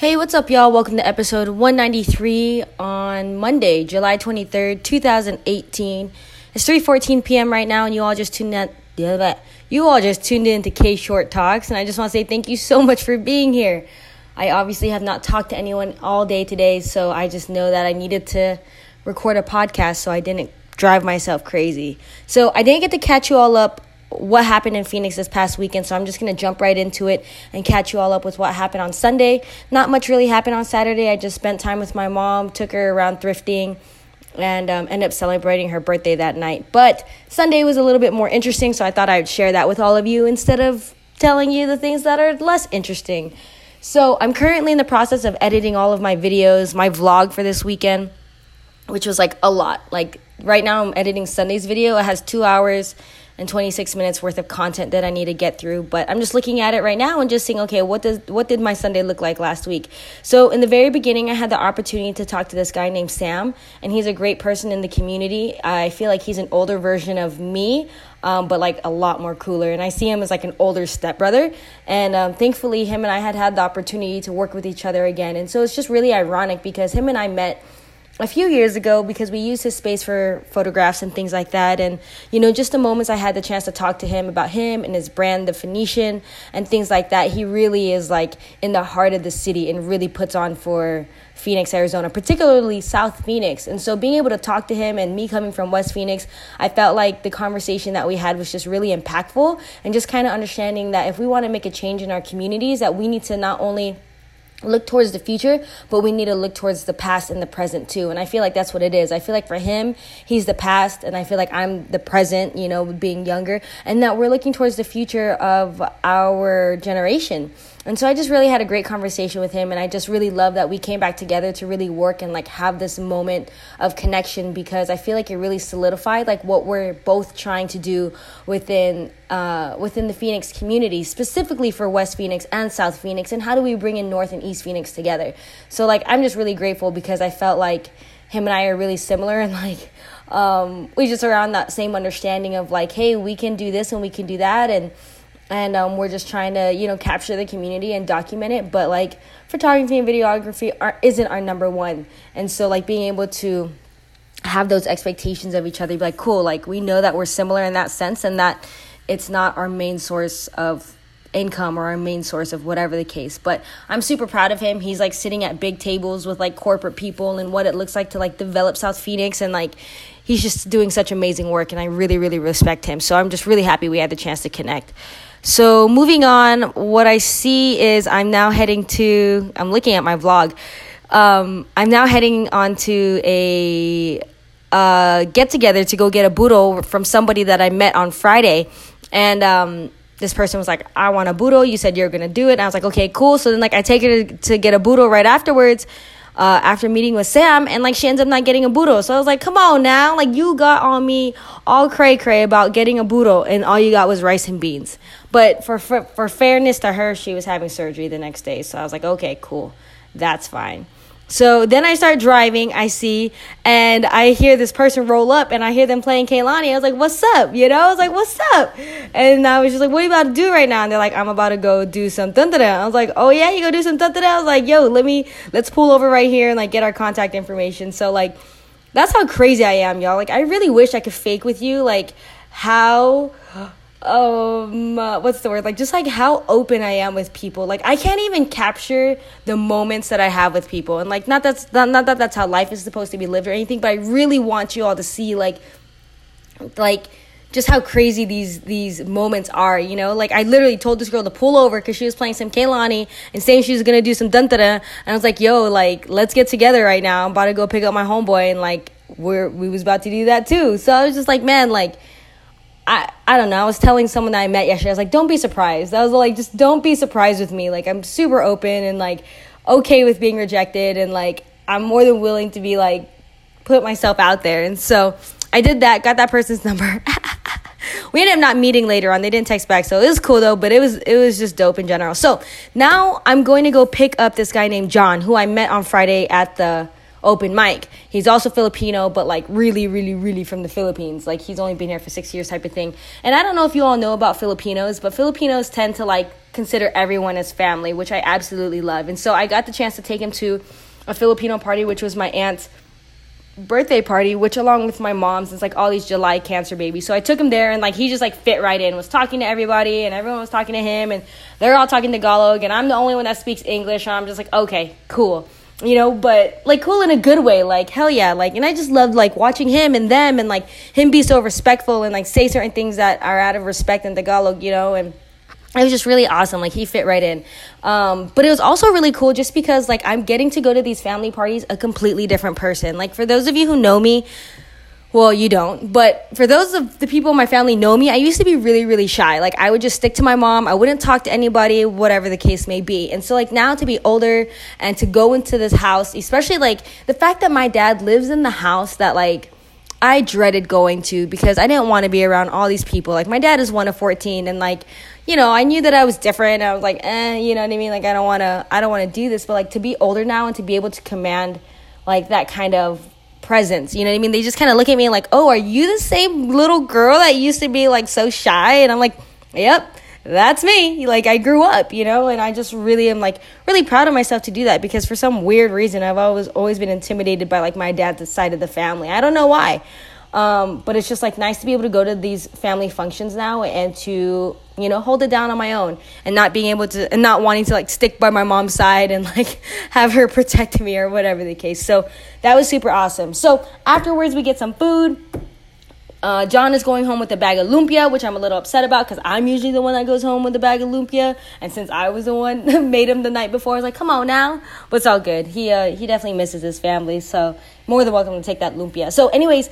Hey, what's up, y'all? Welcome to episode 193 on Monday, July 23rd, 2018. It's 3:14 p.m. right now, and you all just tuned in. You all just tuned in to K Short Talks, and I just want to say thank you so much for being here. I obviously have not talked to anyone all day today, so I just know that I needed to record a podcast, so I didn't drive myself crazy. So I didn't get to catch you all up what happened in Phoenix this past weekend. So I'm just going to jump right into it and catch you all up with what happened on Sunday. Not much really happened on Saturday. I just spent time with my mom, took her around thrifting, and um, ended up celebrating her birthday that night. But Sunday was a little bit more interesting, so I thought I'd share that with all of you instead of telling you the things that are less interesting. So I'm currently in the process of editing all of my videos, my vlog for this weekend, which was like a lot. Like right now, I'm editing Sunday's video. It has two hours and 26 minutes worth of content that I need to get through. But I'm just looking at it right now and just saying, okay, what does what did my Sunday look like last week? So in the very beginning, I had the opportunity to talk to this guy named Sam, and he's a great person in the community. I feel like he's an older version of me. Um, but like a lot more cooler. And I see him as like an older stepbrother. And um, thankfully, him and I had had the opportunity to work with each other again. And so it's just really ironic because him and I met a few years ago because we used his space for photographs and things like that. And, you know, just the moments I had the chance to talk to him about him and his brand, The Phoenician, and things like that, he really is like in the heart of the city and really puts on for Phoenix, Arizona, particularly South Phoenix. And so being able to talk to him and me coming from West Phoenix, I felt like the conversation that we had was just really impactful and just kind of understanding that if we want to make a change in our communities, that we need to not only look towards the future, but we need to look towards the past and the present too. And I feel like that's what it is. I feel like for him, he's the past, and I feel like I'm the present, you know, being younger, and that we're looking towards the future of our generation. And so I just really had a great conversation with him and I just really love that we came back together to really work and like have this moment of connection because I feel like it really solidified like what we're both trying to do within uh, within the Phoenix community, specifically for West Phoenix and South Phoenix and how do we bring in North and East Phoenix together. So like I'm just really grateful because I felt like him and I are really similar and like um, we just are on that same understanding of like, hey, we can do this and we can do that and and um, we're just trying to you know capture the community and document it. But like photography and videography are, isn't our number one. And so like being able to have those expectations of each other be like cool like we know that we're similar in that sense and that it's not our main source of income or our main source of whatever the case but i'm super proud of him he's like sitting at big tables with like corporate people and what it looks like to like develop south phoenix and like he's just doing such amazing work and i really really respect him so i'm just really happy we had the chance to connect so moving on, what I see is I'm now heading to. I'm looking at my vlog. Um, I'm now heading on to a uh, get together to go get a burro from somebody that I met on Friday, and um, this person was like, "I want a burro." You said you're gonna do it, and I was like, "Okay, cool." So then, like, I take her to, to get a burro right afterwards uh, after meeting with Sam, and like she ends up not getting a burro. So I was like, come on now, like you got on me all cray cray about getting a burro, and all you got was rice and beans. But for, for for fairness to her, she was having surgery the next day, so I was like, okay, cool, that's fine. So then I start driving, I see, and I hear this person roll up and I hear them playing Kehlani. I was like, what's up? You know, I was like, what's up? And I was just like, what are you about to do right now? And they're like, I'm about to go do some dun I was like, oh yeah, you go do some dun I was like, yo, let me, let's pull over right here and like get our contact information. So like, that's how crazy I am, y'all. Like, I really wish I could fake with you, like, how um uh, what's the word like just like how open i am with people like i can't even capture the moments that i have with people and like not that's not, not that that's how life is supposed to be lived or anything but i really want you all to see like like just how crazy these these moments are, you know. Like I literally told this girl to pull over because she was playing some Kehlani and saying she was gonna do some dantara, and I was like, "Yo, like let's get together right now. I'm about to go pick up my homeboy, and like we're we was about to do that too." So I was just like, "Man, like." I, I don't know. I was telling someone that I met yesterday. I was like, don't be surprised. I was like, just don't be surprised with me. Like, I'm super open and like okay with being rejected, and like I'm more than willing to be like put myself out there. And so I did that. Got that person's number. we ended up not meeting later on. They didn't text back, so it was cool though. But it was it was just dope in general. So now I'm going to go pick up this guy named John, who I met on Friday at the open mic. He's also Filipino, but like really, really, really from the Philippines. Like he's only been here for six years type of thing. And I don't know if you all know about Filipinos, but Filipinos tend to like consider everyone as family, which I absolutely love. And so I got the chance to take him to a Filipino party, which was my aunt's birthday party, which along with my mom's, it's like all these July cancer babies. So I took him there and like he just like fit right in, was talking to everybody and everyone was talking to him and they're all talking to Tagalog and I'm the only one that speaks English. And I'm just like, okay, cool. You know, but like cool in a good way, like hell yeah, like and I just loved like watching him and them and like him be so respectful and like say certain things that are out of respect in Tagalog, you know, and it was just really awesome like he fit right in. Um, but it was also really cool just because like i'm getting to go to these family parties a completely different person. Like for those of you who know me well you don't but for those of the people in my family know me i used to be really really shy like i would just stick to my mom i wouldn't talk to anybody whatever the case may be and so like now to be older and to go into this house especially like the fact that my dad lives in the house that like I dreaded going to because I didn't want to be around all these people. Like my dad is one of 14 and like you know, I knew that I was different. I was like, eh, you know what I mean? Like, I don't want to, I don't want to do this. But like, to be older now and to be able to command like that kind of presence, you know what I mean? They just kind of look at me like, oh, are you the same little girl that used to be like so shy? And I'm like, yep, that's me. Like, I grew up, you know, and I just really am like really proud of myself to do that because for some weird reason, I've always always been intimidated by like my dad's side of the family. I don't know why. Um, but it's just like nice to be able to go to these family functions now and to you know hold it down on my own and not being able to and not wanting to like stick by my mom's side and like have her protect me or whatever the case so that was super awesome so afterwards we get some food uh, John is going home with a bag of lumpia, which I'm a little upset about because I'm usually the one that goes home with a bag of lumpia. And since I was the one that made him the night before, I was like, come on now. But it's all good. He, uh, he definitely misses his family. So more than welcome to take that lumpia. So, anyways,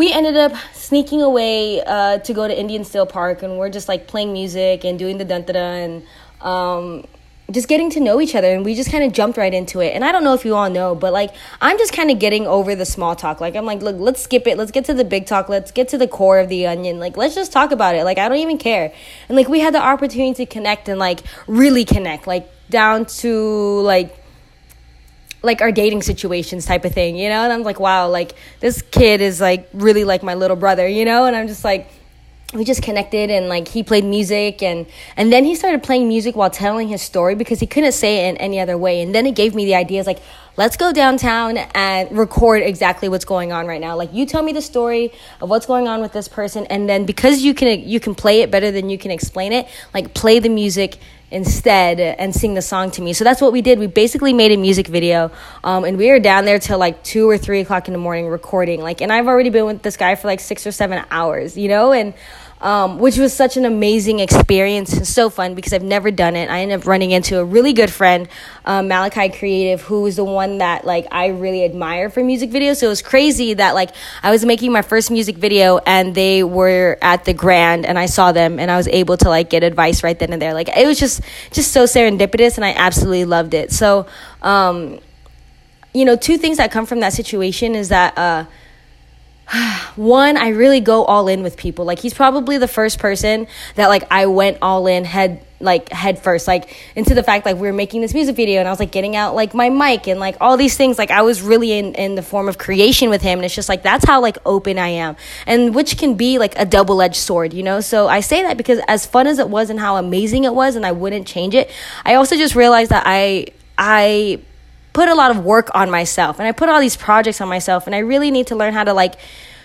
we ended up sneaking away uh, to go to Indian Steele Park, and we're just like playing music and doing the dantara and um, just getting to know each other. And we just kind of jumped right into it. And I don't know if you all know, but like I'm just kind of getting over the small talk. Like I'm like, look, let's skip it. Let's get to the big talk. Let's get to the core of the onion. Like let's just talk about it. Like I don't even care. And like we had the opportunity to connect and like really connect, like down to like like our dating situations type of thing, you know? And I'm like, wow, like this kid is like really like my little brother, you know? And I'm just like we just connected and like he played music and and then he started playing music while telling his story because he couldn't say it in any other way and then it gave me the ideas like let's go downtown and record exactly what's going on right now like you tell me the story of what's going on with this person and then because you can you can play it better than you can explain it like play the music instead and sing the song to me. So that's what we did. We basically made a music video, um, and we were down there till like two or three o'clock in the morning recording. Like, and I've already been with this guy for like six or seven hours, you know, and um, which was such an amazing experience and so fun because I've never done it. I ended up running into a really good friend, um, Malachi Creative, who was the one that like I really admire for music videos. So it was crazy that like I was making my first music video and they were at the Grand and I saw them and I was able to like get advice right then and there. Like it was just just so serendipitous and I absolutely loved it. So um, you know, two things that come from that situation is that. Uh, one i really go all in with people. Like he's probably the first person that like i went all in head like head first like into the fact like we were making this music video and i was like getting out like my mic and like all these things. Like i was really in in the form of creation with him and it's just like that's how like open i am. And which can be like a double-edged sword you know? So i say that because as fun as it was and how amazing it was and i wouldn't change it i also just realized that i i put a lot of work on myself and I put all these projects on myself and I really need to learn how to like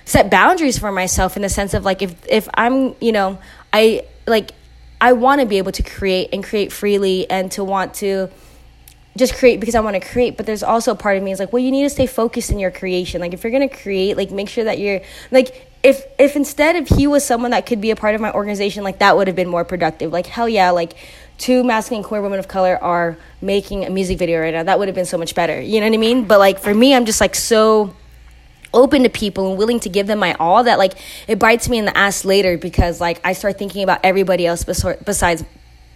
set boundaries for myself in the sense of like if if I'm, you know, I like I want to be able to create and create freely and to want to just create because I want to create, but there's also a part of me is like, well, you need to stay focused in your creation. Like if you're going to create, like make sure that you're like if if instead if he was someone that could be a part of my organization, like that would have been more productive. Like hell yeah, like two masculine queer women of color are making a music video right now. That would have been so much better. You know what I mean? But like for me, I'm just like so open to people and willing to give them my all that like it bites me in the ass later because like I start thinking about everybody else besides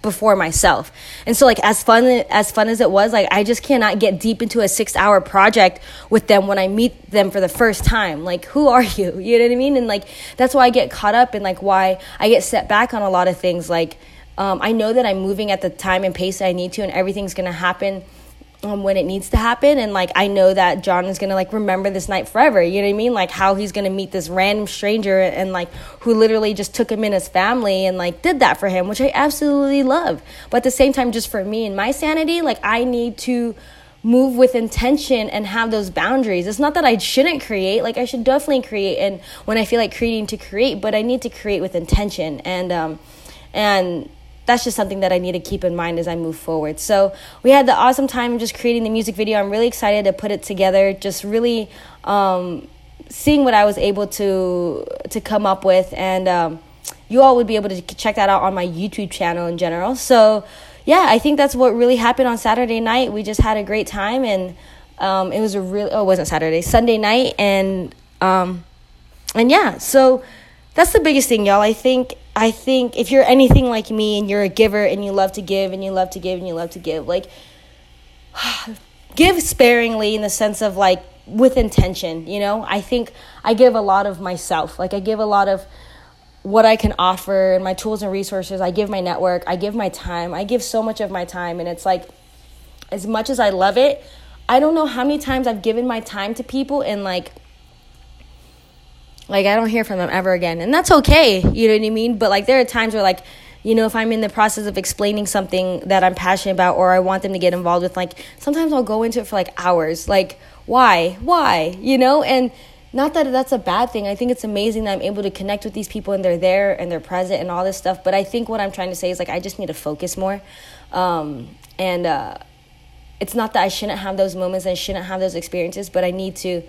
before myself. And so like as fun as fun as it was, like I just cannot get deep into a 6-hour project with them when I meet them for the first time. Like who are you? You know what I mean? And like that's why I get caught up and like why I get set back on a lot of things like um, I know that I'm moving at the time and pace that I need to, and everything's gonna happen um, when it needs to happen and like i know that john is gonna like remember this night forever you know what i mean? Like how he's gonna meet this random stranger and like who literally just took him in his family and like did that for him which i absolutely love. But at the same time just for me and my sanity like i need to move with intention and have those boundaries. It's not that i shouldn't create like i should definitely create and when i feel like creating to create but i need to create with intention and um and that's just something that I need to keep in mind as I move forward. So we had the awesome time just creating the music video. I'm really excited to put it together. Just really um, seeing what I was able to to come up with, and um, you all would be able to check that out on my YouTube channel in general. So yeah, I think that's what really happened on Saturday night. We just had a great time, and um, it was a real. Oh, it wasn't Saturday, Sunday night, and um, and yeah, so that's the biggest thing, y'all. I think I think if you're anything like me and you're a giver and you love to give and you love to give and you love to give, like give sparingly in the sense of like with intention, you know? I think I give a lot of myself. Like I give a lot of what I can offer and my tools and resources. I give my network, I give my time. I give so much of my time and it's like as much as I love it, I don't know how many times I've given my time to people and like like I don't hear from them ever again. And that's okay, you know what I mean? But like there are times where like you know, if I'm in the process of explaining something that I'm passionate about or I want them to get involved with, like sometimes I'll go into it for like hours. Like, why? Why? You know? And not that that's a bad thing. I think it's amazing that I'm able to connect with these people and they're there and they're present and all this stuff. But I think what I'm trying to say is like, I just need to focus more. Um, and uh, it's not that I shouldn't have those moments and shouldn't have those experiences, but I need to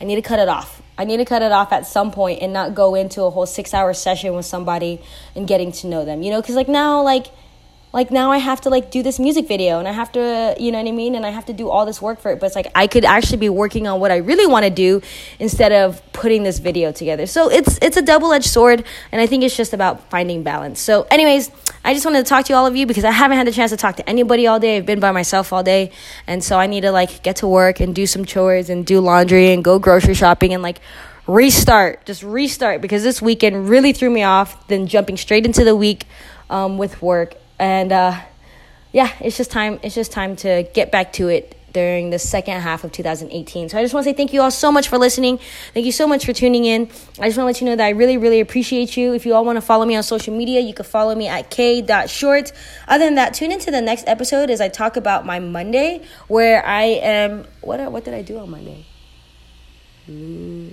I need to cut it off. I need to cut it off at some point and not go into a whole six hour session with somebody and getting to know them, you know? Because, like, now, like, like now I have to like do this music video and I have to, you know what I mean? And I have to do all this work for it. But it's like I could actually be working on what I really want to do instead of putting this video together. So it's it's a double-edged sword and I think it's just about finding balance. So anyways, I just wanted to talk to all of you because I haven't had the chance to talk to anybody all day. I've been by myself all day. And so I need to like get to work and do some chores and do laundry and go grocery shopping and like restart, just restart because this weekend really threw me off. Then jumping straight into the week um, with work and uh, yeah, it's just time. It's just time to get back to it during the second half of 2018. So I just want to say thank you all so much for listening. Thank you so much for tuning in. I just want to let you know that I really, really appreciate you. If you all want to follow me on social media, you can follow me at k.short. Other than that, tune into the next episode as I talk about my Monday, where I am. What what did I do on Monday? Ooh,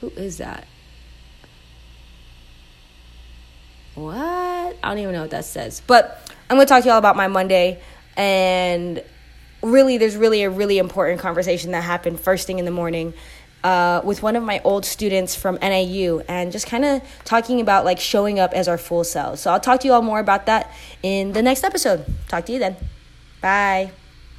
who is that? What? I don't even know what that says. But I'm going to talk to y'all about my Monday. And really, there's really a really important conversation that happened first thing in the morning. Uh, with one of my old students from NAU and just kind of talking about like showing up as our full selves. So I'll talk to you all more about that in the next episode. Talk to you then. Bye.